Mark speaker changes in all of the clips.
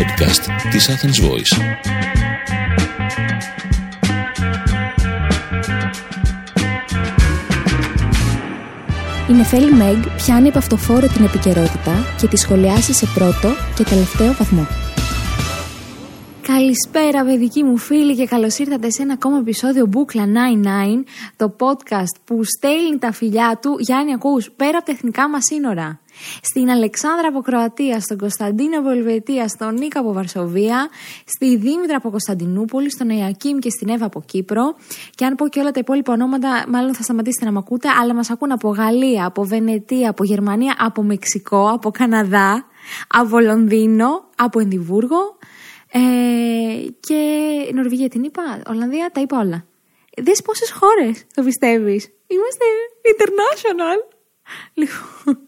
Speaker 1: podcast της Athens Voice.
Speaker 2: Η Νεφέλη Μεγ πιάνει από αυτοφόρο την επικαιρότητα και τη σχολιάσει σε πρώτο και τελευταίο βαθμό. Καλησπέρα παιδικοί μου φίλοι και καλώς ήρθατε σε ένα ακόμα επεισόδιο Μπούκλα 99 το podcast που στέλνει τα φιλιά του Γιάννη ακούς πέρα από τα εθνικά μας σύνορα στην Αλεξάνδρα από Κροατία, στον Κωνσταντίνο από Ελβετία, στον Νίκα από Βαρσοβία, στη Δήμητρα από Κωνσταντινούπολη, στον Ιακήμ και στην Εύα από Κύπρο. Και αν πω και όλα τα υπόλοιπα ονόματα, μάλλον θα σταματήσετε να με ακούτε, αλλά μας ακούν από Γαλλία, από Βενετία, από Γερμανία, από Μεξικό, από Καναδά, από Λονδίνο, από Ενδιβούργο. Ε, και Νορβηγία την είπα, Ολλανδία, τα είπα όλα. Δες πόσες χώρες το πιστεύεις. Είμαστε international. Λοιπόν.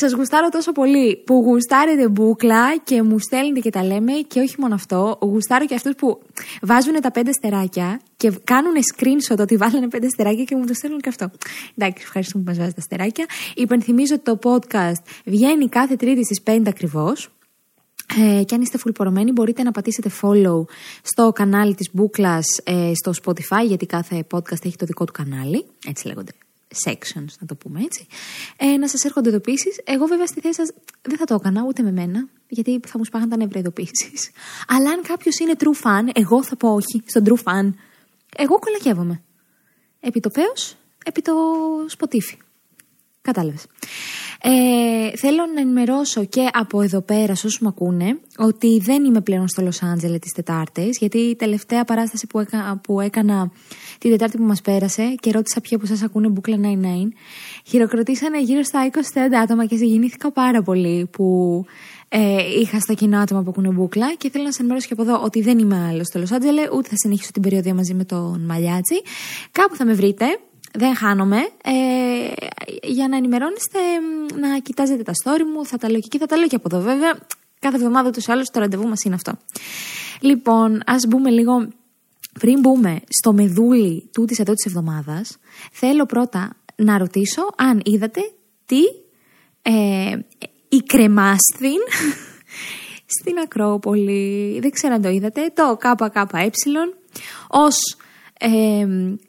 Speaker 2: Σας γουστάρω τόσο πολύ που γουστάρετε μπουκλα και μου στέλνετε και τα λέμε και όχι μόνο αυτό. Γουστάρω και αυτούς που βάζουν τα πέντε στεράκια και κάνουν screenshot ότι βάλανε πέντε στεράκια και μου το στέλνουν και αυτό. Εντάξει, ευχαριστούμε που μας βάζετε τα στεράκια. Υπενθυμίζω ότι το podcast βγαίνει κάθε Τρίτη στις 5 ακριβώς. Ε, και αν είστε φουλπορωμένοι μπορείτε να πατήσετε follow στο κανάλι της Μπούκλας ε, στο Spotify γιατί κάθε podcast έχει το δικό του κανάλι, έτσι λέγονται sections, να το πούμε έτσι, ε, να σας έρχονται ειδοποιήσει. Εγώ, βέβαια, στη θέση σας δεν θα το έκανα ούτε με μένα, γιατί θα μου σπάγαν τα νεύρα ειδοποιήσει. Αλλά αν κάποιος είναι true fan, εγώ θα πω όχι στον true fan. Εγώ κολακεύομαι. Επί το πέος, επί το σποτίφι. Κατάλαβες. Ε, θέλω να ενημερώσω και από εδώ πέρα, σε όσους με ακούνε, ότι δεν είμαι πλέον στο Λο Άντζελε τις Τετάρτες, γιατί η τελευταία παράσταση που, έκα, που έκανα την Τετάρτη που μας πέρασε και ρώτησα ποια από εσάς ακούνε Μπούκλα 99, χειροκροτήσανε γύρω στα 20-30 άτομα και συγκινήθηκα πάρα πολύ που ε, είχα στα κοινά άτομα που ακούνε μπουκλα και θέλω να σα ενημερώσω και από εδώ ότι δεν είμαι άλλο στο Λο Άντζελε, ούτε θα συνεχίσω την περίοδο μαζί με τον Μαλιάτσι. Κάπου θα με βρείτε, δεν χάνομαι. Ε, για να ενημερώνεστε, να κοιτάζετε τα story μου, θα τα λέω και εκεί, θα τα λέω και από εδώ βέβαια. Κάθε εβδομάδα τους άλλους το ραντεβού μας είναι αυτό. Λοιπόν, ας μπούμε λίγο. Πριν μπούμε στο μεδούλι τούτης εδώ της εβδομάδας, θέλω πρώτα να ρωτήσω αν είδατε τι ε, η κρεμάστην στην Ακρόπολη. Δεν ξέρω αν το είδατε. Το ΚΚΕ ως ε,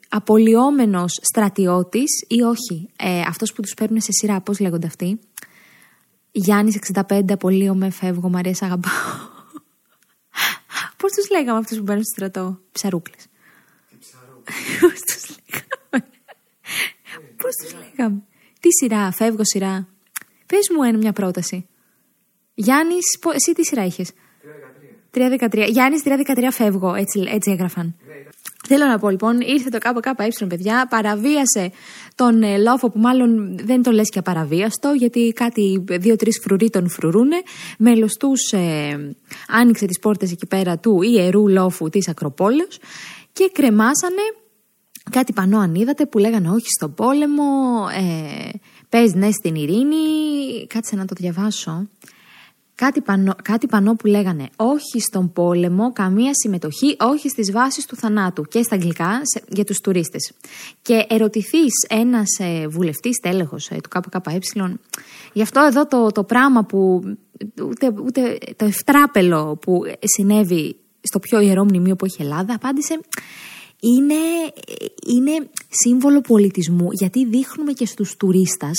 Speaker 2: απολυόμενος στρατιώτης ή όχι, ε, αυτός που τους παίρνουν σε σειρά, πώς λέγονται αυτοί; Γιάννης 65, απολύομαι, φεύγω, Μαρία, σ' αγαπάω. πώς τους λέγαμε αυτούς που παίρνουν στο στρατό, ψαρούκλες. Πώς τους λέγαμε; Πώς τους λέγαμε; Τι σειρά, φεύγω σειρά. Πες μου ένα μια πρόταση. Γιάννης, εσύ τι σειρά είχες; 3-13. Γιάννης 3-13 φεύγω, έτσι, έτσι έγραφαν. Θέλω να πω λοιπόν, ήρθε το ΚΚΕ, παιδιά, παραβίασε τον ε, λόφο που μάλλον δεν το λες και απαραβίαστο, γιατί κάτι δύο-τρεις φρουροί τον φρουρούνε. Μέλος ε, άνοιξε τις πόρτες εκεί πέρα του ιερού λόφου της Ακροπόλεως και κρεμάσανε κάτι πανό αν είδατε που λέγανε όχι στον πόλεμο, ε, πες ναι στην ειρήνη, κάτσε να το διαβάσω. Κάτι πανό, κάτι πανό που λέγανε όχι στον πόλεμο, καμία συμμετοχή, όχι στις βάσεις του θανάτου και στα αγγλικά για τους τουρίστες. Και ερωτηθείς ένας ε, βουλευτής τέλεχος ε, του ΚΚΕ, γι' αυτό εδώ το, το πράγμα που ούτε, ούτε το ευτράπελο που συνέβη στο πιο ιερό μνημείο που έχει η Ελλάδα, απάντησε είναι, είναι σύμβολο πολιτισμού γιατί δείχνουμε και στους τουρίστας,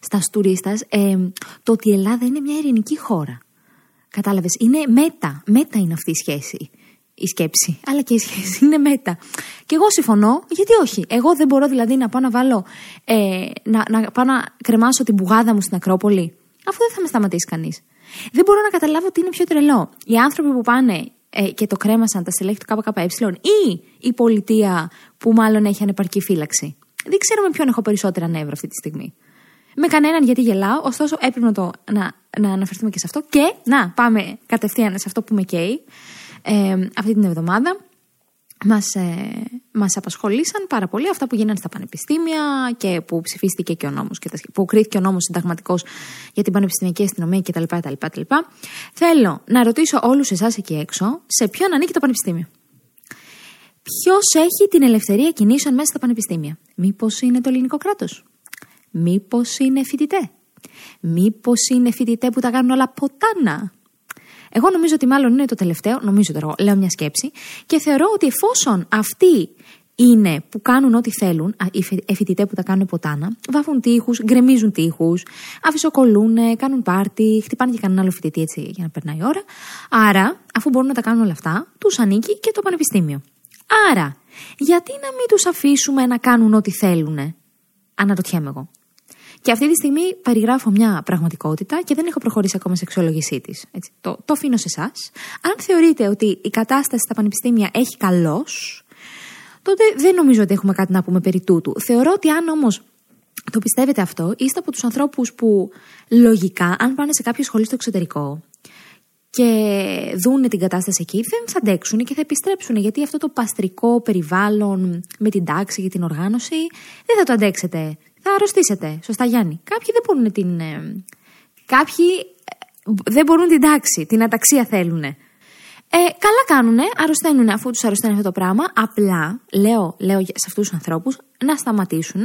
Speaker 2: στα τουρίστας ε, το ότι η Ελλάδα είναι μια ειρηνική χώρα. Κατάλαβες, είναι μέτα, μέτα είναι αυτή η σχέση, η σκέψη, αλλά και η σχέση είναι μέτα. Και εγώ συμφωνώ, γιατί όχι. Εγώ δεν μπορώ δηλαδή να πάω να βάλω, ε, να, να πάω να κρεμάσω την πουγάδα μου στην Ακρόπολη, αφού δεν θα με σταματήσει κανείς. Δεν μπορώ να καταλάβω τι είναι πιο τρελό. Οι άνθρωποι που πάνε ε, και το κρέμασαν τα στελέχη του ΚΚΕ ή η πολιτεία που μάλλον έχει ανεπαρκή φύλαξη. Δεν ξέρω με ποιον έχω περισσότερα νεύρα αυτή τη στιγμή. Με κανέναν γιατί γελάω, ωστόσο έπρεπε να, το, να, να αναφερθούμε και σε αυτό. Και να πάμε κατευθείαν σε αυτό που με καίει ε, αυτή την εβδομάδα. Μας, ε, μας απασχολήσαν πάρα πολύ αυτά που γίνανε στα πανεπιστήμια και που ψηφίστηκε και ο νόμος και που κρίθηκε ο νόμος συνταγματικός για την πανεπιστημιακή αστυνομία κτλ. κτλ. Θέλω να ρωτήσω όλους εσάς εκεί έξω σε ποιον ανήκει το πανεπιστήμιο; Ποιος έχει την ελευθερία κινήσεων μέσα στα πανεπιστήμια; Μήπως είναι το ελληνικό κράτος; Μήπως είναι φοιτητέ; Μήπως είναι φοιτητέ που τα κάνουν όλα ποτάνα; Εγώ νομίζω ότι μάλλον είναι το τελευταίο, νομίζω τώρα, λέω μια σκέψη, και θεωρώ ότι εφόσον αυτοί είναι που κάνουν ό,τι θέλουν, οι φοιτητέ που τα κάνουν ποτάνα, βάφουν τείχους, γκρεμίζουν τείχους, αφισοκολούν, κάνουν πάρτι, χτυπάνε και κανέναν άλλο φοιτητή έτσι για να περνάει η ώρα. Άρα, αφού μπορούν να τα κάνουν όλα αυτά, τους ανήκει και το πανεπιστήμιο. Άρα, γιατί να μην τους αφήσουμε να κάνουν ό,τι θέλουν, αναρωτιέμαι εγώ. Και αυτή τη στιγμή περιγράφω μια πραγματικότητα και δεν έχω προχωρήσει ακόμα σε αξιολόγησή της. Το, το αφήνω σε εσάς. Αν θεωρείτε ότι η κατάσταση στα πανεπιστήμια έχει καλώς, τότε δεν νομίζω ότι έχουμε κάτι να πούμε περί τούτου. Θεωρώ ότι αν όμως το πιστεύετε αυτό, είστε από τους ανθρώπους που λογικά, αν πάνε σε κάποια σχολή στο εξωτερικό και δούνε την κατάσταση εκεί, δεν θα αντέξουν και θα επιστρέψουν. Γιατί αυτό το παστρικό περιβάλλον με την τάξη και την οργάνωση δεν θα το αντέξετε. Θα αρρωστήσετε. Σωστά, Γιάννη. Κάποιοι δεν μπορούν την. Ε, κάποιοι ε, δεν μπορούν την τάξη, την αταξία θέλουν. Ε, καλά κάνουνε, αρρωσταίνουν αφού τους αρρωσταίνει αυτό το πράγμα. Απλά λέω, λέω σε αυτούς τους ανθρώπους να σταματήσουν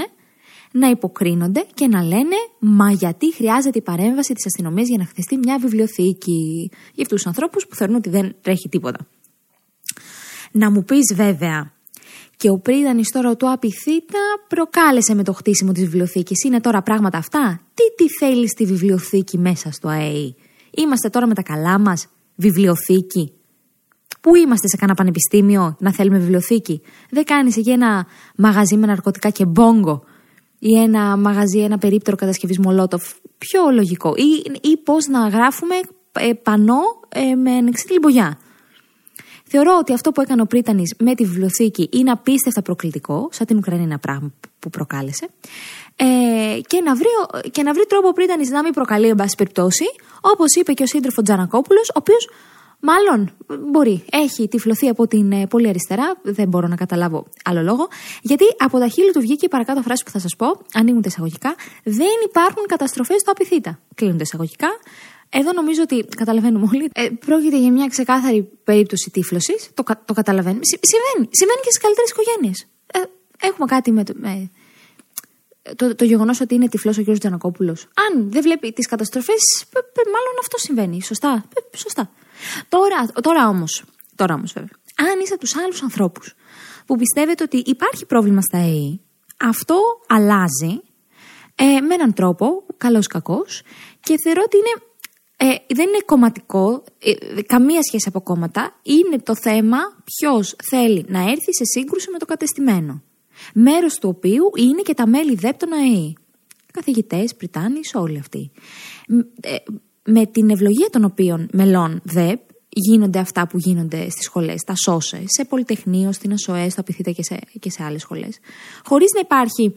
Speaker 2: να υποκρίνονται και να λένε Μα γιατί χρειάζεται η παρέμβαση της αστυνομίας για να χτιστεί μια βιβλιοθήκη. Για αυτούς τους ανθρώπους που θεωρούν ότι δεν τρέχει τίποτα. Να μου πεις βέβαια, και ο Πρίδανης τώρα του Απιθύτα προκάλεσε με το χτίσιμο της βιβλιοθήκης. Είναι τώρα πράγματα αυτά; Τι τι θέλει στη βιβλιοθήκη μέσα στο ΑΕΗ. Είμαστε τώρα με τα καλά μας; Βιβλιοθήκη. Πού είμαστε σε κανένα πανεπιστήμιο να θέλουμε βιβλιοθήκη; Δεν κάνεις εκεί ένα μαγαζί με ναρκωτικά και μπόγκο ή ένα μαγαζί, ένα περίπτερο κατασκευή μολότοφ. Πιο λογικό. Ή, ή πώς να γράφουμε ε, πανό ε, με ανεξίτηλη μπογιά. Θεωρώ ότι αυτό που έκανε ο Πρίτανης με τη βιβλιοθήκη είναι απίστευτα προκλητικό, σαν την Ουκρανία ένα πράγμα που προκάλεσε. Ε, και, να βρει, και να βρει τρόπο ο Πρίτανης να μην προκαλεί, εν πάση περιπτώσει, όπως είπε και ο σύντροφος Τζανακόπουλος, ο οποίος Μάλλον μπορεί. Έχει τυφλωθεί από την ε, πολύ αριστερά. Δεν μπορώ να καταλάβω άλλο λόγο. Γιατί από τα χείλη του βγήκε η παρακάτω φράση που θα σας πω. Ανοίγουν τα εισαγωγικά. Δεν υπάρχουν καταστροφές στο απειθήτα. Κλείνουν τα εισαγωγικά. Εδώ νομίζω ότι καταλαβαίνουμε όλοι. Ε, πρόκειται για μια ξεκάθαρη περίπτωση τύφλωσης. Το, το καταλαβαίνουμε. Συμβαίνει. Συμβαίνει και στις καλύτερες οικογένειες. Ε, έχουμε κάτι με, το, με το, το γεγονός ότι είναι τυφλός ο κ. Τζανακόπουλος. Αν δεν βλέπει τις καταστροφές, μάλλον αυτό συμβαίνει. Σωστά. σωστά. Τώρα, τώρα όμως, τώρα όμως βέβαια, αν είσαι από τους άλλους ανθρώπους που πιστεύετε ότι υπάρχει πρόβλημα στα ΕΕ, αυτό αλλάζει ε, με έναν τρόπο, καλός κακός, και θεωρώ ότι είναι, ε, δεν είναι κομματικό, ε, καμία σχέση από κόμματα, είναι το θέμα ποιος θέλει να έρθει σε σύγκρουση με το κατεστημένο. Μέρος του οποίου είναι και τα μέλη ΔΕΠ των ΑΕΗ. Καθηγητές, Πριτάνης, όλοι αυτοί. Ε, με την ευλογία των οποίων μελών ΔΕΠ γίνονται αυτά που γίνονται στις σχολές, τα ΣΟΣΕ, σε πολυτεχνείο, στην ΑΣΟΕ, στο Απιθύτα και σε, και σε άλλες σχολές. Χωρίς να υπάρχει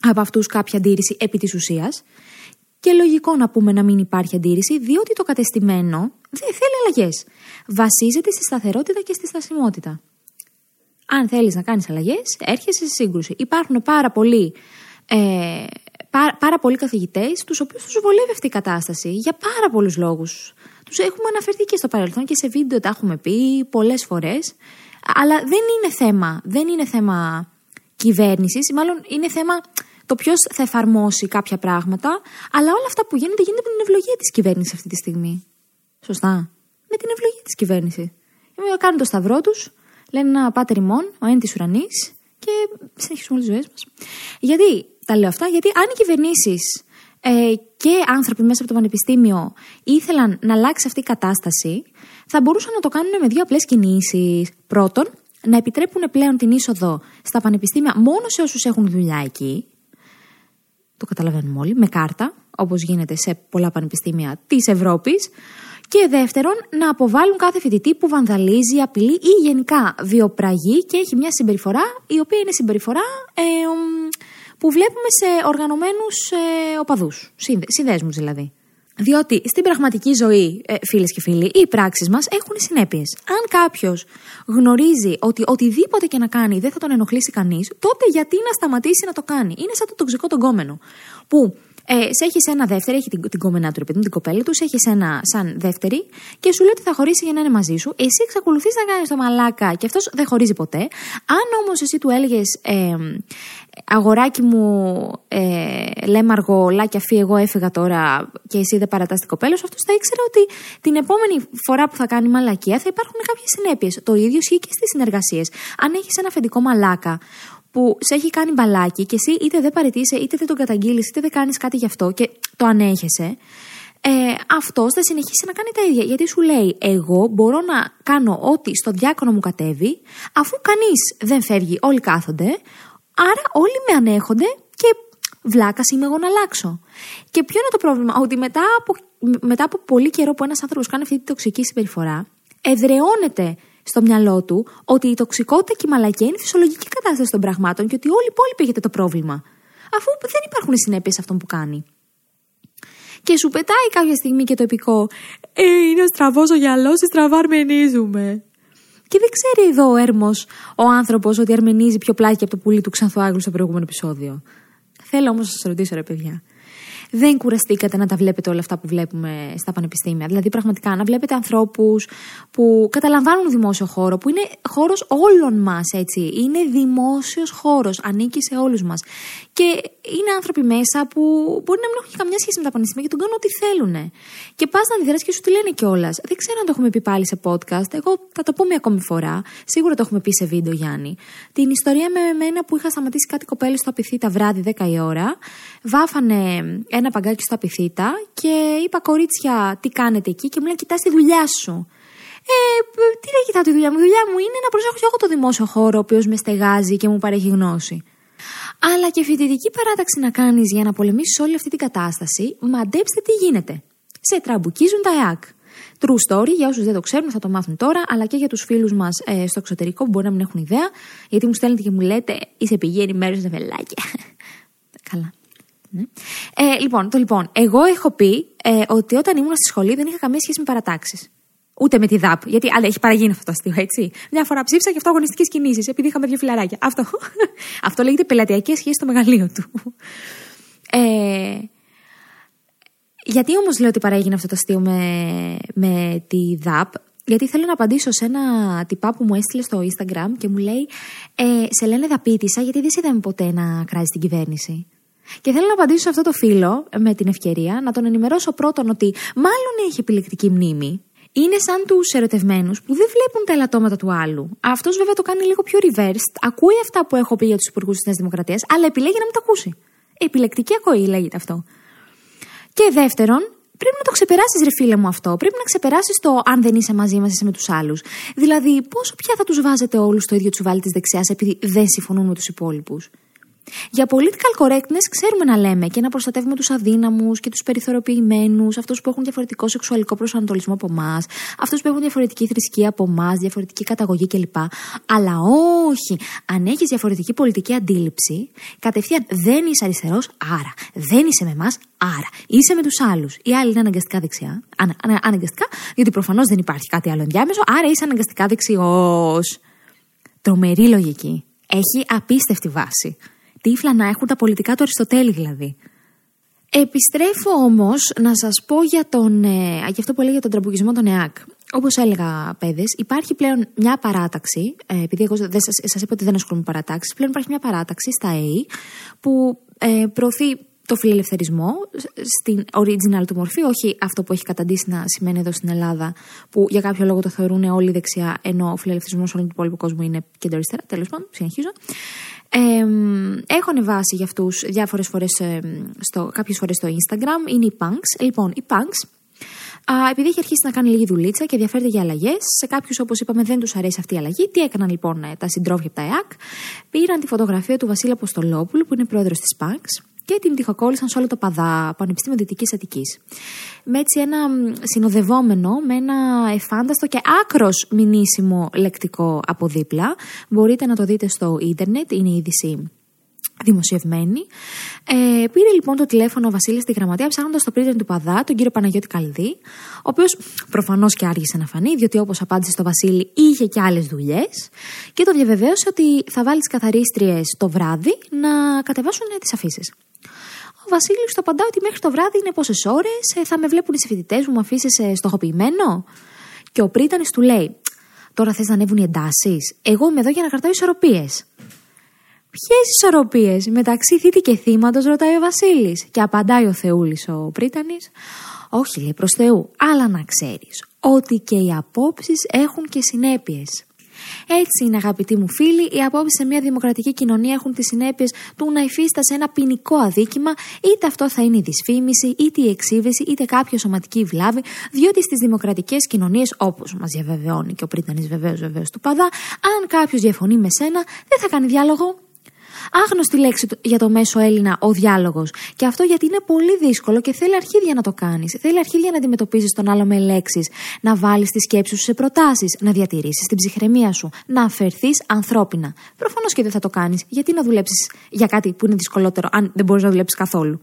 Speaker 2: από αυτούς κάποια αντίρρηση επί της ουσίας και λογικό να πούμε να μην υπάρχει αντίρρηση, διότι το κατεστημένο δεν θέλει αλλαγές. Βασίζεται στη σταθερότητα και στη στασιμότητα. Αν θέλεις να κάνεις αλλαγές, έρχεσαι σε σύγκρουση. Υπάρχουν πάρα πολλοί ε, πάρα, πάρα πολλοί καθηγητές, τους οποίους τους βολεύει αυτή η κατάσταση για πάρα πολλούς λόγους. Τους έχουμε αναφερθεί και στο παρελθόν και σε βίντεο τα έχουμε πει πολλές φορές. Αλλά δεν είναι θέμα, δεν είναι θέμα κυβέρνησης, μάλλον είναι θέμα το ποιος θα εφαρμόσει κάποια πράγματα. Αλλά όλα αυτά που γίνονται γίνονται με την ευλογία της κυβέρνησης αυτή τη στιγμή. Σωστά. Με την ευλογία της κυβέρνησης. Κάνουν το σταυρό τους, λένε ένα πάτερ ημών, ο εν τη ουρανής και συνεχίσουμε όλες τις ζωές μας. Γιατί τα λέω αυτά γιατί αν οι κυβερνήσεις ε, και άνθρωποι μέσα από το πανεπιστήμιο ήθελαν να αλλάξει αυτή η κατάσταση, θα μπορούσαν να το κάνουν με δύο απλές κινήσεις. Πρώτον, να επιτρέπουν πλέον την είσοδο στα πανεπιστήμια μόνο σε όσους έχουν δουλειά εκεί. Το καταλαβαίνουμε όλοι, με κάρτα, όπως γίνεται σε πολλά πανεπιστήμια της Ευρώπης. Και δεύτερον, να αποβάλουν κάθε φοιτητή που βανδαλίζει, απειλεί ή γενικά βιοπραγεί και έχει μια συμπεριφορά η οποία είναι συμπεριφορά ε, που βλέπουμε σε οργανωμένους ε, οπαδούς, συνδέσμους δηλαδή. Διότι στην πραγματική ζωή, ε, φίλες και φίλοι, οι πράξεις μας έχουν συνέπειες. Αν κάποιος γνωρίζει ότι οτιδήποτε και να κάνει δεν θα τον ενοχλήσει κανείς, τότε γιατί να σταματήσει να το κάνει; Είναι σαν το τοξικό τον κόμενο. Που Ε, σε έχεις ένα δεύτερη, έχει την, την κόμενά του, την κοπέλα του, σε έχεις ένα σαν δεύτερη και σου λέει ότι θα χωρίσει για να είναι μαζί σου. Εσύ εξακολουθείς να κάνεις το μαλάκα και αυτός δεν χωρίζει ποτέ. Αν όμως εσύ του έλεγες ε, αγοράκι μου, ε, λέμε αργό, λάκια φύ, εγώ έφυγα τώρα και εσύ δεν παρατάς την κοπέλα σου, αυτός θα ήξερε ότι την επόμενη φορά που θα κάνει μαλακία θα υπάρχουν κάποιες συνέπειες. Το ίδιο ισχύει και στις συνεργασίες. Αν έχεις ένα αφεντικό μαλάκα που σε έχει κάνει μπαλάκι και εσύ είτε δεν παρετήσει, είτε δεν τον καταγγείλεις, είτε δεν κάνεις κάτι γι' αυτό και το ανέχεσαι, ε, αυτός θα συνεχίσει να κάνει τα ίδια. Γιατί σου λέει, Εγώ μπορώ να κάνω ό,τι στο διάκονο μου κατέβει, αφού κανείς δεν φεύγει, όλοι κάθονται, άρα όλοι με ανέχονται και βλάκας είμαι εγώ να αλλάξω. Και ποιο είναι το πρόβλημα, ότι μετά από, μετά από πολύ καιρό που ένας άνθρωπος κάνει αυτή τη τοξική συμπεριφορά, εδρεώνεται στο μυαλό του ότι η τοξικότητα και η μαλακία είναι φυσιολογική κατάσταση των πραγμάτων και ότι όλοι οι υπόλοιποι έχετε το πρόβλημα. Αφού δεν υπάρχουν συνέπειες σε αυτόν που κάνει. Και σου πετάει κάποια στιγμή και το επικό. Ε, είναι στραβός ο γυαλός, ή στραβά αρμενίζουμε. Και δεν ξέρει εδώ ο έρμος ο άνθρωπος ότι αρμενίζει πιο πλάκι από το πουλί του Ξανθοάγλου στο προηγούμενο επεισόδιο. Θέλω όμως να σας ρωτήσω, ρε παιδιά δεν κουραστήκατε να τα βλέπετε όλα αυτά που βλέπουμε στα πανεπιστήμια. Δηλαδή, πραγματικά να βλέπετε ανθρώπους που καταλαμβάνουν δημόσιο χώρο, που είναι χώρος όλων μας, έτσι. Είναι δημόσιος χώρος, ανήκει σε όλους μας. Και είναι άνθρωποι μέσα που μπορεί να μην έχουν καμιά σχέση με τα πανεπιστήμια και τον κάνουν ό,τι θέλουν. Και πας να αντιδράσεις και σου τη λένε κιόλας. Δεν ξέρω αν το έχουμε πει πάλι σε podcast. Εγώ θα το πω μια ακόμη φορά. Σίγουρα το έχουμε πει σε βίντεο, Γιάννη. Την ιστορία με εμένα που είχα σταματήσει κάτι κοπέλες στο απειθή τα βράδυ 10 η ώρα. Βάφανε ένα παγκάκι στο απειθήτα και είπα κορίτσια, τι κάνετε εκεί και μου λέει κοιτάς τη δουλειά σου. Ε, τι να κοιτάω τη δουλειά μου. Η δουλειά μου είναι να προσέχω και εγώ το δημόσιο χώρο, ο οποίος με στεγάζει και μου παρέχει γνώση. Αλλά και φοιτητική παράταξη να κάνεις για να πολεμήσεις όλη αυτή την κατάσταση, μαντέψτε τι γίνεται. Σε τραμπουκίζουν τα ΕΑΚ. True story, για όσους δεν το ξέρουν θα το μάθουν τώρα, αλλά και για τους φίλους μας ε, στο εξωτερικό που μπορεί να μην έχουν ιδέα, γιατί μου στέλνετε και μου λέτε είσαι πηγαίνει ενημέρωση σε βελάκια. Καλά. Ναι. Ε, λοιπόν, το λοιπόν, εγώ έχω πει ε, ότι όταν ήμουν στη σχολή δεν είχα καμία σχέση με παρατάξεις. Ούτε με τη ΔΑΠ. Γιατί αλλά έχει παραγίνει αυτό το αστείο, έτσι. Μια φορά ψήφισα και αυτό αγωνιστικέ κινήσεις, επειδή είχαμε δύο φιλαράκια. Αυτό, αυτό λέγεται πελατειακή σχέση στο μεγαλείο του. Ε, γιατί όμως λέω ότι παράγει αυτό το αστείο με, με τη ΔΑΠ, γιατί θέλω να απαντήσω σε ένα τυπά που μου έστειλε στο Instagram και μου λέει ε, Σε λένε δαπίτησα γιατί δεν σε είδαμε ποτέ να κράζει την κυβέρνηση. Και θέλω να απαντήσω σε αυτό το φίλο με την ευκαιρία να τον ενημερώσω πρώτον ότι μάλλον έχει επιλεκτική μνήμη. Είναι σαν τους ερωτευμένους που δεν βλέπουν τα ελαττώματα του άλλου. Αυτός βέβαια το κάνει λίγο πιο reversed. Ακούει αυτά που έχω πει για τους υπουργούς της Νέας Δημοκρατίας, αλλά επιλέγει να μην τα ακούσει. Επιλεκτική ακοή λέγεται αυτό. Και δεύτερον, πρέπει να το ξεπεράσεις, ρε φίλε μου, αυτό. Πρέπει να ξεπεράσεις το αν δεν είσαι μαζί μας, είσαι με τους άλλους. Δηλαδή, πόσο πια θα τους βάζετε όλους στο ίδιο τσουβάλι της δεξιάς επειδή δεν συμφωνούν με τους υπόλοιπους. Για political correctness ξέρουμε να λέμε και να προστατεύουμε τους αδύναμους και τους περιθωριοποιημένους, αυτούς που έχουν διαφορετικό σεξουαλικό προσανατολισμό από εμάς, αυτούς που έχουν διαφορετική θρησκεία από εμάς, διαφορετική καταγωγή κλπ. Αλλά όχι, αν έχεις διαφορετική πολιτική αντίληψη, κατευθείαν δεν είσαι αριστερός, άρα. Δεν είσαι με εμάς, άρα. Είσαι με τους άλλους. Οι άλλοι είναι αναγκαστικά δεξιά. Ανα, ανα, αναγκαστικά, γιατί προφανώς δεν υπάρχει κάτι άλλο ενδιάμεσο, άρα είσαι αναγκαστικά δεξιός. Τρομερή λογική. Έχει απίστευτη βάση τύφλα να έχουν τα πολιτικά του Αριστοτέλη δηλαδή. Επιστρέφω όμως να σας πω για, τον, ε, για αυτό που έλεγα για τον τραμπουκισμό των ΕΑΚ. Όπως έλεγα, παιδες, υπάρχει πλέον μια παράταξη. Ε, επειδή εγώ δεν σας είπα ότι δεν ασχολούμαι με παρατάξεις, πλέον υπάρχει μια παράταξη στα ΕΕ που ε, προωθεί το φιλελευθερισμό στην original του μορφή, όχι αυτό που έχει καταντήσει να σημαίνει εδώ στην Ελλάδα, που για κάποιο λόγο το θεωρούν όλοι δεξιά, ενώ ο φιλελευθερισμός όλου του υπόλοιπου κόσμου είναι κεντροαριστερά. Τέλος πάντων, συνεχίζω. Ε, έχω ανεβάσει για αυτούς διάφορες φορές, ε, κάποιες φορές στο Instagram. Είναι οι punks. Λοιπόν, οι punks Α, επειδή έχει αρχίσει να κάνει λίγη δουλίτσα και ενδιαφέρεται για αλλαγές, σε κάποιους, όπως είπαμε, δεν τους αρέσει αυτή η αλλαγή. Τι έκαναν λοιπόν ε, τα συντρόφια από τα ΕΑΚ, πήραν τη φωτογραφία του Βασίλη Αποστολόπουλου, που είναι πρόεδρος της ΠΑΝΚΣ, και την τυχοκόλλησαν σε όλο το Παδά, Πανεπιστήμιο Δυτικής Αττικής. Με έτσι ένα συνοδευόμενο, με ένα εφάνταστο και άκρος μηνύσιμο λεκτικό από δίπλα. Μπορείτε να το δείτε στο ίντερνετ, είναι η είδηση δημοσιευμένη. Ε, πήρε λοιπόν το τηλέφωνο ο Βασίλης στη γραμματεία ψάχνοντας το πρίτεν του Παδά, τον κύριο Παναγιώτη Καλδί, ο οποίος προφανώς και άργησε να φανεί, διότι όπως απάντησε στο Βασίλη είχε και άλλες δουλειές, και το διαβεβαίωσε ότι θα βάλει τις καθαρίστριες το βράδυ να κατεβάσουν τις αφήσεις. Ο Βασίλη του απαντά ότι μέχρι το βράδυ είναι πόσες ώρες, θα με βλέπουν οι φοιτητές μου, με αφήσεις στοχοποιημένο; Και ο Πρίτανης του λέει: Τώρα θες να ανέβουν οι εντάσεις; Εγώ είμαι εδώ για να κρατάω ισορροπίες. Ποιες ισορροπίες; Μεταξύ θήτη και θύματος, ρωτάει ο Βασίλης. Και απαντάει ο Θεούλης ο Πρίτανης. Όχι, λέει προς Θεού, αλλά να ξέρεις ότι και οι απόψεις έχουν και συνέπειες. Έτσι είναι, αγαπητοί μου φίλοι, οι απόψεις σε μια δημοκρατική κοινωνία έχουν τις συνέπειες του να υφίσταται ένα ποινικό αδίκημα, είτε αυτό θα είναι η δυσφήμιση, είτε η εξύβεση, είτε κάποια σωματική βλάβη, διότι στις δημοκρατικές κοινωνίες, όπως μας διαβεβαιώνει και ο Πρίτανης βεβαίως βεβαίως του Παδά, αν κάποιος διαφωνεί με σένα, δεν θα κάνει διάλογο, άγνωστη λέξη για το μέσο Έλληνα ο διάλογος. Και αυτό γιατί είναι πολύ δύσκολο και θέλει αρχίδια να το κάνεις. Θέλει αρχίδια να αντιμετωπίζεις τον άλλο με λέξεις, να βάλεις τη σκέψη σου σε προτάσεις, να διατηρήσεις την ψυχραιμία σου, να αφαιρθείς ανθρώπινα. Προφανώς και δεν θα το κάνεις. Γιατί να δουλέψεις για κάτι που είναι δυσκολότερο, αν δεν μπορείς να δουλέψεις καθόλου;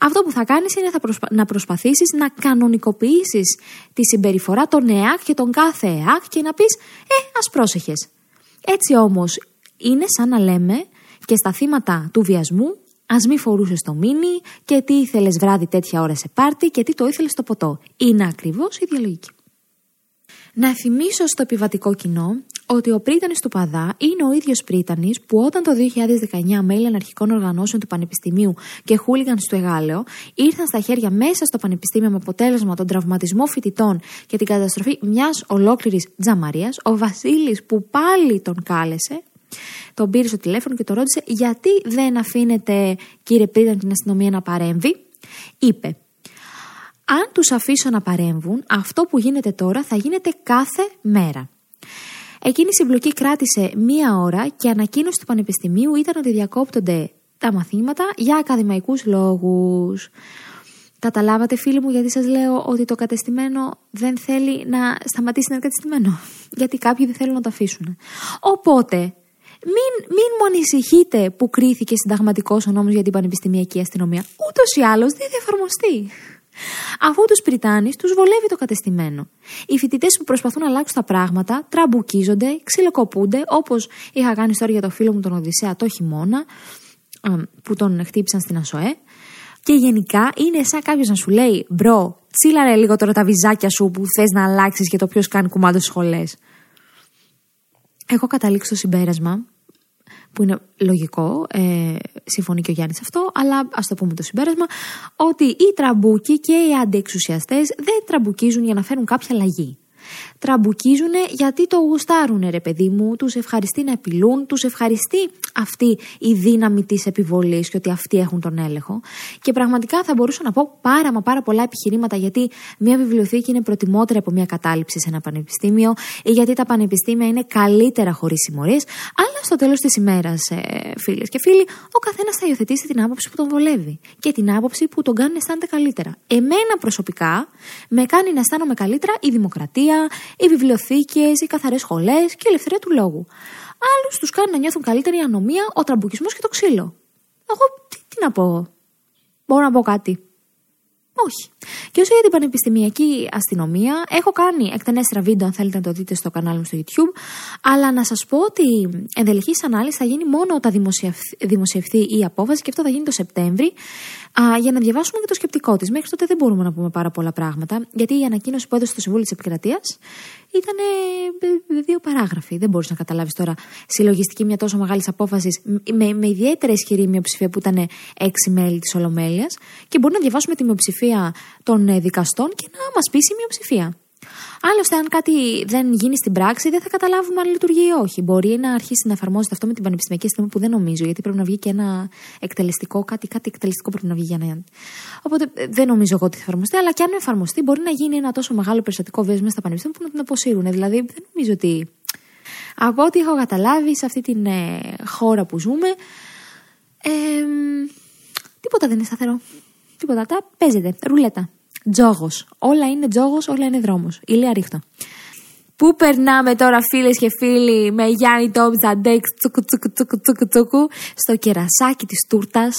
Speaker 2: Αυτό που θα κάνεις είναι θα προσπα... να προσπαθήσεις να κανονικοποιήσεις τη συμπεριφορά των ΕΑΚ και των κάθε ΕΑΚ και να πεις Ε, ας πρόσεχες. Έτσι όμως είναι σαν να λέμε και στα θύματα του βιασμού, ας μη φορούσες το μίνι και τι ήθελες βράδυ τέτοια ώρα σε πάρτι και τι το ήθελες στο ποτό. Είναι ακριβώς η διαλογική. Να θυμίσω στο επιβατικό κοινό ότι ο πρίτανης του Παδά είναι ο ίδιος πρίτανης που όταν το 2019 μέλη αναρχικών οργανώσεων του Πανεπιστημίου και χούλιγαν στο Εγάλεο ήρθαν στα χέρια μέσα στο Πανεπιστήμιο με αποτέλεσμα τον τραυματισμό φοιτητών και την καταστροφή μιας ολόκληρης τζαμαρίας, ο Βασίλης που πάλι τον κάλεσε τον πήρε στο τηλέφωνο και το ρώτησε γιατί δεν αφήνετε κύριε Πρίταν την αστυνομία να παρέμβει; Είπε αν τους αφήσω να παρέμβουν αυτό που γίνεται τώρα θα γίνεται κάθε μέρα. Εκείνη η συμπλοκή κράτησε μία ώρα και ανακοίνωση του Πανεπιστημίου ήταν ότι διακόπτονται τα μαθήματα για ακαδημαϊκούς λόγους. Καταλάβατε φίλοι μου γιατί σας λέω ότι το κατεστημένο δεν θέλει να σταματήσει να είναι κατεστημένο; Γιατί κάποιοι δεν θέλουν να το αφήσουν. Οπότε μην, μην μου ανησυχείτε που κρίθηκε συνταγματικός ο νόμος για την πανεπιστημιακή αστυνομία. Ούτως ή άλλως δεν θα εφαρμοστεί. Αφού τους Πριτάνεις τους βολεύει το κατεστημένο. Οι φοιτητές που προσπαθούν να αλλάξουν τα πράγματα τραμπουκίζονται, ξυλοκοπούνται, όπως είχα κάνει τώρα για το φίλο μου τον Οδυσσέα το χειμώνα, που τον χτύπησαν στην ΑΣΟΕ. Και γενικά είναι σαν κάποιος να σου λέει, bro, τσίλαρε λίγο τώρα τα βυζάκια σου που θες να αλλάξεις για το ποιος κάνει κουμάντο στις σχολές. Έχω καταλήξει το συμπέρασμα που είναι λογικό, ε, συμφωνεί και ο Γιάννης αυτό, αλλά ας το πούμε το συμπέρασμα, ότι οι τραμπούκοι και οι αντιεξουσιαστές δεν τραμπουκίζουν για να φέρουν κάποια αλλαγή τραμπουκίζουν γιατί το γουστάρουν, ρε παιδί μου, τους ευχαριστεί να απειλούν, τους ευχαριστεί αυτή η δύναμη της επιβολής και ότι αυτοί έχουν τον έλεγχο. Και πραγματικά θα μπορούσα να πω πάρα μα πάρα πολλά επιχειρήματα γιατί μια βιβλιοθήκη είναι προτιμότερη από μια κατάληψη σε ένα πανεπιστήμιο ή γιατί τα πανεπιστήμια είναι καλύτερα χωρίς συμμορίες. Αλλά στο τέλος της ημέρας, ε, φίλες και φίλοι, ο καθένας θα υιοθετήσει την άποψη που τον βολεύει και την άποψη που τον κάνει να αισθάνεται καλύτερα. Εμένα προσωπικά με κάνει να αισθάνομαι καλύτερα η δημοκρατία, οι βιβλιοθήκες, οι καθαρές σχολές και η ελευθερία του λόγου. Άλλους τους κάνει να νιώθουν καλύτερη η ανομία, ο τραμπουκισμός και το ξύλο. Εγώ τι, τι να πω; Μπορώ να πω κάτι. Όχι. Και όσο για την πανεπιστημιακή αστυνομία, έχω κάνει εκτενέστερα βίντεο, αν θέλετε να το δείτε στο κανάλι μου στο YouTube. Αλλά να σας πω ότι ενδελεχής ανάλυση θα γίνει μόνο όταν δημοσιευθεί η απόφαση και αυτό θα γίνει το Σεπτέμβρη α, για να διαβάσουμε και το σκεπτικό της. Μέχρι τότε δεν μπορούμε να πούμε πάρα πολλά πράγματα, γιατί η ανακοίνωση που έδωσε το Συμβούλιο της Επικρατείας ήταν δύο παράγραφοι. Δεν μπορείς να καταλάβεις τώρα συλλογιστική μια τόσο μεγάλης απόφασης με, με ιδιαίτερα ισχυρή μειοψηφία που ήταν έξι μέλη της Ολομέλειας και μπορεί να διαβάσουμε τη μειοψηφία των ε, δικαστών και να μας πείσει η μειοψηφία. Άλλωστε, αν κάτι δεν γίνει στην πράξη, δεν θα καταλάβουμε αν λειτουργεί ή όχι. Μπορεί να αρχίσει να εφαρμόζεται αυτό με την πανεπιστημιακή αστυνομία που δεν νομίζω, γιατί πρέπει να βγει και ένα εκτελεστικό, κάτι, κάτι εκτελεστικό πρέπει να βγει για να. Οπότε δεν νομίζω εγώ ότι θα εφαρμοστεί, αλλά και αν εφαρμοστεί, μπορεί να γίνει ένα τόσο μεγάλο περιστατικό βίος μέσα στα πανεπιστήμια που να την αποσύρουν. Δηλαδή, δεν νομίζω ότι. Από ό,τι έχω καταλάβει σε αυτή την ε, χώρα που ζούμε, ε, τίποτα δεν είναι σταθερό. Τίποτα. Τα παίζεται. Ρουλέτα. Τζόγος. Όλα είναι τζόγος, όλα είναι δρόμος. Ηλία ρίχτω. Πού περνάμε τώρα φίλες και φίλοι με Γιάννη Τόμ Ζαντέξ τσουκου τσουκου τσουκου τσουκου τσουκου στο κερασάκι της τούρτας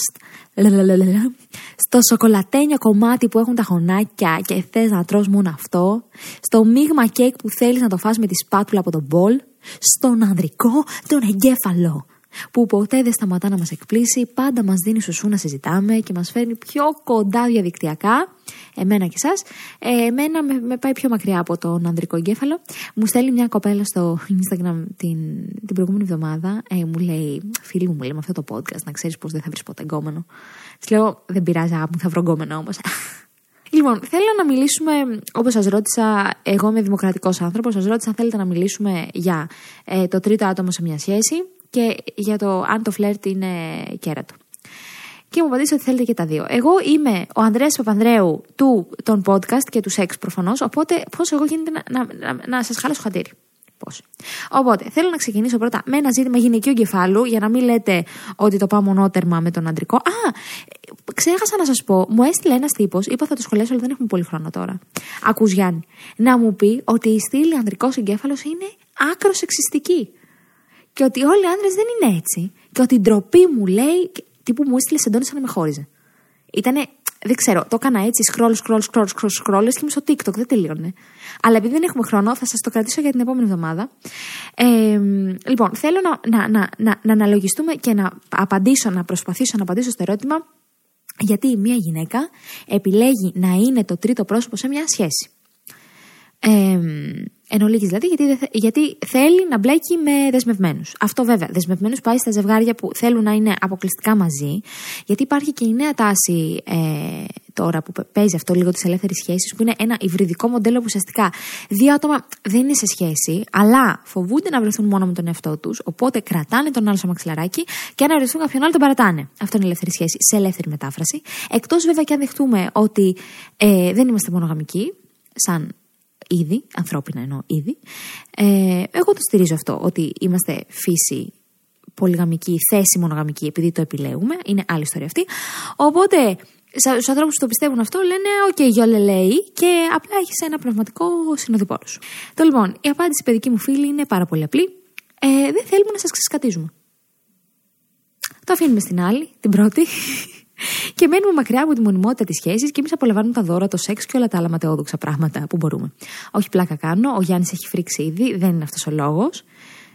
Speaker 2: στο σοκολατένιο κομμάτι που έχουν τα χωνάκια και θες να τρως μόνο αυτό στο μείγμα κέικ που θέλεις να το φας με τη σπάτουλα από τον μπολ στον ανδρικό τον εγκέφαλο που ποτέ δεν σταματά να μας εκπλήσει, πάντα μας δίνει σουσού να συζητάμε και μας φέρνει πιο κοντά διαδικτυακά, εμένα και εσάς, ε, εμένα με, με πάει πιο μακριά από τον ανδρικό εγκέφαλο. Μου στέλνει μια κοπέλα στο Instagram την, την προηγούμενη εβδομάδα, ε, μου λέει, φίλη μου, μου λέει με αυτό το podcast, να ξέρεις πως δεν θα βρεις ποτέ εγκόμενο. Της λέω, δεν πειράζει, μου θα βρω εγκόμενο όμως. Λοιπόν, θέλω να μιλήσουμε, όπως σας ρώτησα, εγώ είμαι δημοκρατικός άνθρωπος. Σας ρώτησα αν θέλετε να μιλήσουμε για ε, το τρίτο άτομο σε μια σχέση και για το αν το φλερτ είναι κέρατο. Και μου απαντήσατε ότι θέλετε και τα δύο. Εγώ είμαι ο Ανδρέας Παπανδρέου του των podcast και του σεξ προφανώς. Οπότε, πώς εγώ γίνεται να, να, να, να σας χάλασω χατήρι. Πώς. Οπότε, θέλω να ξεκινήσω πρώτα με ένα ζήτημα γυναικείου κεφάλου, για να μην λέτε ότι το πάω μονότερμα με τον αντρικό. Α, ξέχασα να σας πω, μου έστειλε ένας τύπος, είπα θα το σχολιάσω, αλλά δεν έχουμε πολύ χρόνο τώρα. Ακούς Γιάννη, να μου πει ότι η στήλη ανδρικός εγκέφαλος είναι άκρος σεξιστική. Και ότι όλοι οι άντρε δεν είναι έτσι. Και ότι η ντροπή μου λέει, τύπου μου έστειλες εντόνι σαν να με χώριζε. Ήτανε, δεν ξέρω, το έκανα έτσι, scroll, scroll, scroll, scroll, scroll, και είμαι στο TikTok, δεν τελείωνε. Αλλά επειδή δεν έχουμε χρόνο, θα σας το κρατήσω για την επόμενη εβδομάδα. Ε, λοιπόν, θέλω να, να, να, να, να αναλογιστούμε και να απαντήσω, να προσπαθήσω να απαντήσω στο ερώτημα γιατί μια γυναίκα επιλέγει να είναι το τρίτο πρόσωπο σε μια σχέση. Ε, Εν ολίγης δηλαδή, γιατί, γιατί θέλει να μπλέκει με δεσμευμένους. Αυτό βέβαια. Δεσμευμένους πάει στα ζευγάρια που θέλουν να είναι αποκλειστικά μαζί, γιατί υπάρχει και η νέα τάση ε, τώρα που παίζει αυτό λίγο τις ελεύθερες σχέσεις, που είναι ένα υβριδικό μοντέλο που ουσιαστικά δύο άτομα δεν είναι σε σχέση, αλλά φοβούνται να βρεθούν μόνο με τον εαυτό τους, οπότε κρατάνε τον άλλο στο μαξιλαράκι και αν βρουν κάποιον άλλο τον παρατάνε. Αυτό είναι η ελεύθερη σχέση σε ελεύθερη μετάφραση. Εκτός βέβαια και αν δεχτούμε ότι ε, δεν είμαστε μονογαμικοί, σαν είδη, ανθρώπινα εννοώ είδη. Ε, εγώ το στηρίζω αυτό, ότι είμαστε φύσει πολυγαμικοί, θέσει μονογαμικοί, επειδή το επιλέγουμε. Είναι άλλη ιστορία αυτή. Οπότε, στους ανθρώπους που το πιστεύουν αυτό, λένε: Ok, okay, YOLO λέει, και απλά έχεις ένα πνευματικό συνοδοιπόρο σου. Το λοιπόν, η απάντηση, παιδική μου φίλη, είναι πάρα πολύ απλή. Ε, δεν θέλουμε να σας ξεσκατίζουμε. Το αφήνουμε στην άλλη, την πρώτη. Και μένουμε μακριά από τη μονιμότητα της σχέσης και εμείς απολαμβάνουμε τα δώρα, το σεξ και όλα τα άλλα ματαιόδοξα πράγματα που μπορούμε. Όχι πλάκα κάνω, ο Γιάννης έχει φρίξει ήδη, δεν είναι αυτός ο λόγος.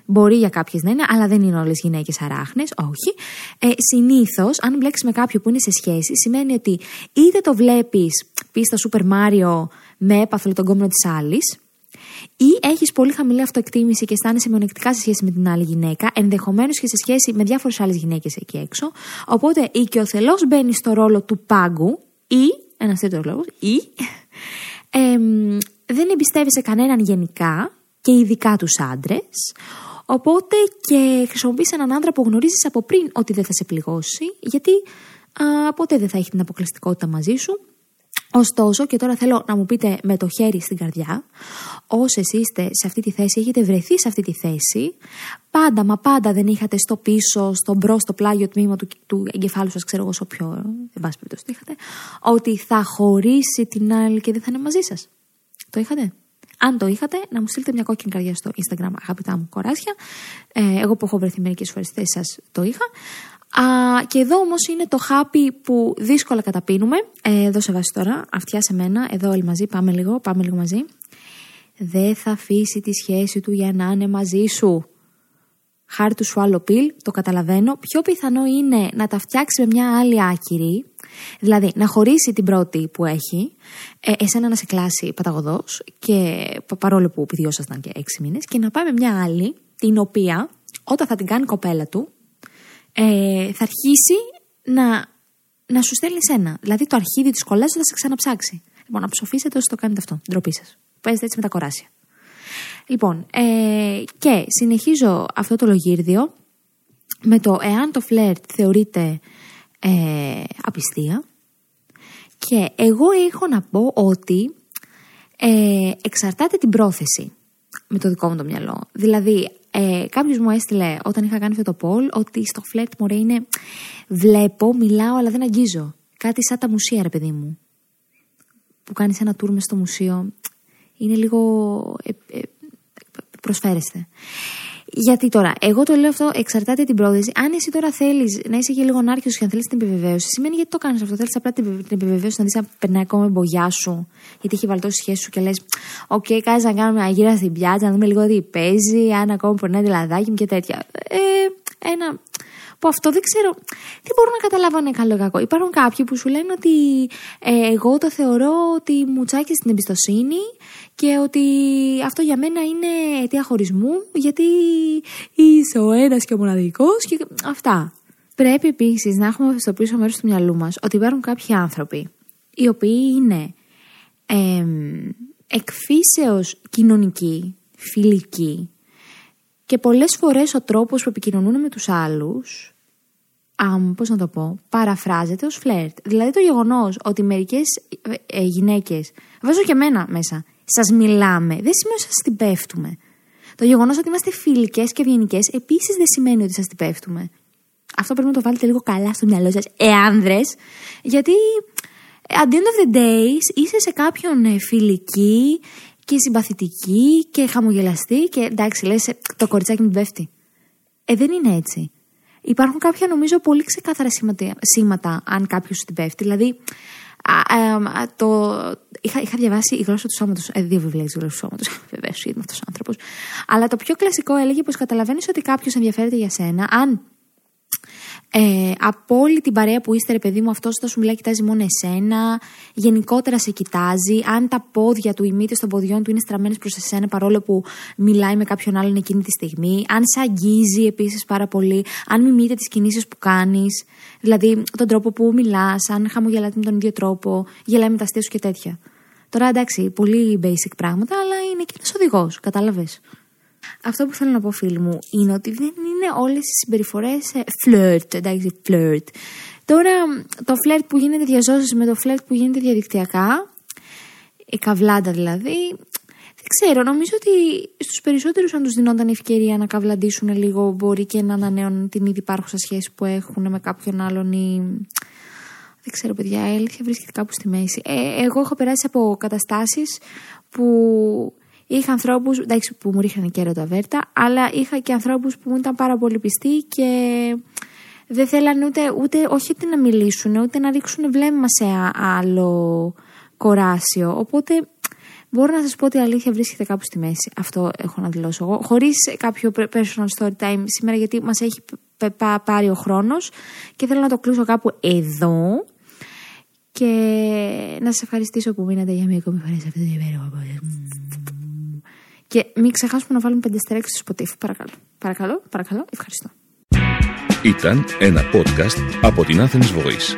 Speaker 2: Μπορεί για κάποιες να είναι, αλλά δεν είναι όλες γυναίκες αράχνες. Όχι. Ε, Συνήθως, αν μπλέξεις με κάποιον που είναι σε σχέση, σημαίνει ότι είτε το βλέπεις πεις στο Σούπερ Μάριο με έπαθλο τον κόμμα της άλλης, ή έχεις πολύ χαμηλή αυτοεκτίμηση και αισθάνεσαι μειονεκτικά σε σχέση με την άλλη γυναίκα, ενδεχομένως και σε σχέση με διάφορες άλλες γυναίκες εκεί έξω. Οπότε η και ο θελό μπαίνεις στο ρόλο του πάγκου ή, ένας τρίτο λόγος, ή ε, δεν εμπιστεύεσαι κανέναν γενικά και ειδικά τους άντρες. Οπότε και χρησιμοποιείς έναν άντρα που γνωρίζεις από πριν ότι δεν θα σε πληγώσει, γιατί α, ποτέ δεν θα έχει την αποκλειστικότητα μαζί σου Ωστόσο, και τώρα θέλω να μου πείτε με το χέρι στην καρδιά, όσες είστε σε αυτή τη θέση, έχετε βρεθεί σε αυτή τη θέση, πάντα μα πάντα δεν είχατε στο πίσω, στο μπρος, στο πλάγιο τμήμα του, του εγκεφάλου σας, ξέρω εγώ, σε όποιο, εν πάση περιπτώσει, είχατε, ότι θα χωρίσει την άλλη και δεν θα είναι μαζί σας. Το είχατε; Αν το είχατε, να μου στείλετε μια κόκκινη καρδιά στο Instagram, αγαπητά μου κοράσια. Ε, εγώ που έχω βρεθεί μερικές φορές στη θέση σας, το είχα. Α, και εδώ όμως είναι το χάπι που δύσκολα καταπίνουμε. Ε, εδώ σε βάση τώρα, αυτιά σε μένα, εδώ όλοι μαζί, πάμε λίγο, πάμε λίγο μαζί. Δεν θα αφήσει τη σχέση του για να είναι μαζί σου. Χάρη του άλλο πιλ, το καταλαβαίνω. Πιο πιθανό είναι να τα φτιάξει με μια άλλη άκυρη, δηλαδή να χωρίσει την πρώτη που έχει, ε, εσένα να σε κλάσει παταγωδός, και παρόλο που επιδιώσασταν και έξι μήνες, και να πάει με μια άλλη, την οποία όταν θα την κάνει κοπέλα του, ε, θα αρχίσει να, να σου στέλνει ένα. Δηλαδή το αρχίδι της κολλάζ θα σε ξαναψάξει. Λοιπόν, να ψοφήσετε όσο το κάνετε αυτό. Ντροπή σας. Παίζετε έτσι με τα κοράσια. Λοιπόν, ε, και συνεχίζω αυτό το λογύρδιο με το εάν το φλερτ θεωρείται ε, απιστία. Και εγώ έχω να πω ότι ε, εξαρτάται την πρόθεση με το δικό μου το μυαλό. Δηλαδή, ε, Κάποιος μου έστειλε όταν είχα κάνει αυτό το poll ότι στο φλερτ μου είναι βλέπω, μιλάω, αλλά δεν αγγίζω. Κάτι σαν τα μουσεία, ρε παιδί μου. Που κάνεις ένα tour στο μουσείο. Είναι λίγο. Ε, ε, προσφέρεστε. Γιατί τώρα, εγώ το λέω αυτό εξαρτάται την πρόθεση. Αν εσύ τώρα θέλεις να είσαι και λίγο νάρκιο και αν θέλεις την επιβεβαίωση, σημαίνει γιατί το κάνεις αυτό. Θέλεις απλά την επιβεβαίωση να δεις αν περνάει ακόμα με μπογιά σου, γιατί έχει βαλτώσει η σχέση σου και λες: Ok, okay, κάνει να κάνουμε μια γύρα στην πιάτσα, να δούμε λίγο τι παίζει, αν ακόμα περνάει το λαδάκι μου και τέτοια. Ε, ένα που αυτό δεν ξέρω, δεν μπορώ να καταλάβω αν είναι καλό ή κακό. Υπάρχουν κάποιοι που σου λένε ότι ε, εγώ το θεωρώ ότι μου τσακίζει την εμπιστοσύνη και ότι αυτό για μένα είναι αιτία χωρισμού γιατί είσαι ο ένας και ο μοναδικός και αυτά. Πρέπει επίσης να έχουμε στο πίσω μέρος του μυαλού μας ότι υπάρχουν κάποιοι άνθρωποι οι οποίοι είναι ε, εκφύσεως κοινωνικοί, φιλικοί και πολλές φορές ο τρόπος που επικοινωνούν με τους άλλους um, πώς να το πω, παραφράζεται ως φλερτ. Δηλαδή το γεγονός ότι μερικές ε, ε, γυναίκες, βάζω και εμένα μέσα, σας μιλάμε, δεν σημαίνει ότι σας την πέφτουμε. Το γεγονός ότι είμαστε φιλικές και ευγενικές επίσης δεν σημαίνει ότι σας την πέφτουμε. Αυτό πρέπει να το βάλετε λίγο καλά στο μυαλό σας, ε, άνδρες, γιατί ε, at the end of the days είσαι σε κάποιον ε, φιλική και συμπαθητική και χαμογελαστή και εντάξει λες το κοριτσάκι μου πέφτει. Ε, δεν είναι έτσι. Υπάρχουν κάποια νομίζω πολύ ξεκάθαρα σήματα, αν κάποιος την πέφτει. Δηλαδή, α, το, είχα, είχα διαβάσει η γλώσσα του σώματος. Ε, δύο βιβλία της γλώσσας του σώματος. Βεβαίως, είμαι αυτός ο άνθρωπος. Αλλά το πιο κλασικό έλεγε πως καταλαβαίνεις ότι κάποιος ενδιαφέρεται για σένα αν ε, από όλη την παρέα που είστε, ρε παιδί μου, αυτός θα σου μιλάει, κοιτάζει μόνο εσένα. Γενικότερα σε κοιτάζει. Αν τα πόδια του, οι μύτες των ποδιών του είναι στραμμένες προς εσένα, παρόλο που μιλάει με κάποιον άλλον εκείνη τη στιγμή. Αν σε αγγίζει επίσης πάρα πολύ. Αν μιμείτε τις κινήσεις που κάνεις. Δηλαδή τον τρόπο που μιλάς. Αν χαμογελάτε με τον ίδιο τρόπο. Γελάει με τα αστεία σου και τέτοια. Τώρα εντάξει, πολύ basic πράγματα, αλλά είναι και ένας οδηγός. Κατάλαβες. Αυτό που θέλω να πω, φίλοι μου, είναι ότι δεν είναι όλες οι συμπεριφορές φλερτ. Εντάξει, φλερτ. Τώρα, το φλερτ που γίνεται διαζώσεις με το φλερτ που γίνεται διαδικτυακά, η καβλάντα δηλαδή, δεν ξέρω, νομίζω ότι στους περισσότερους αν τους δινόταν ευκαιρία να καβλαντήσουν λίγο μπορεί και να ανανέουν την ήδη υπάρχουσα σχέση που έχουν με κάποιον άλλον ή... Δεν ξέρω παιδιά, η αλήθεια βρίσκεται κάπου στη μέση. Ε, εγώ έχω περάσει από καταστάσεις που Είχα ανθρώπους που μου ρίχνανε και βέρτα, αλλά είχα και ανθρώπους που μου ήταν πάρα πολύ πιστοί και δεν θέλανε ούτε, ούτε όχι ούτε να μιλήσουν, ούτε να ρίξουν βλέμμα σε άλλο κοράσιο. Οπότε μπορώ να σας πω ότι η αλήθεια βρίσκεται κάπου στη μέση. Αυτό έχω να δηλώσω εγώ. Χωρίς κάποιο personal story time σήμερα, γιατί μας έχει πάρει ο χρόνος και θέλω να το κλείσω κάπου εδώ. Και να σας ευχαριστήσω που μείνατε για μία ακόμη φορά σε αυτό το υπέροχο και μην ξεχάσουμε να βάλουμε πέντε στερέξεις στο Spotify. Παρακαλώ. Παρακαλώ, παρακαλώ. Ευχαριστώ.
Speaker 1: Ήταν ένα podcast από την Athens Voice.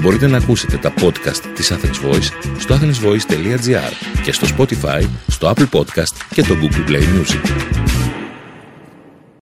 Speaker 1: Μπορείτε να ακούσετε τα podcast της Athens Voice στο athensvoice.gr και στο Spotify, στο Apple Podcast και το Google Play Music.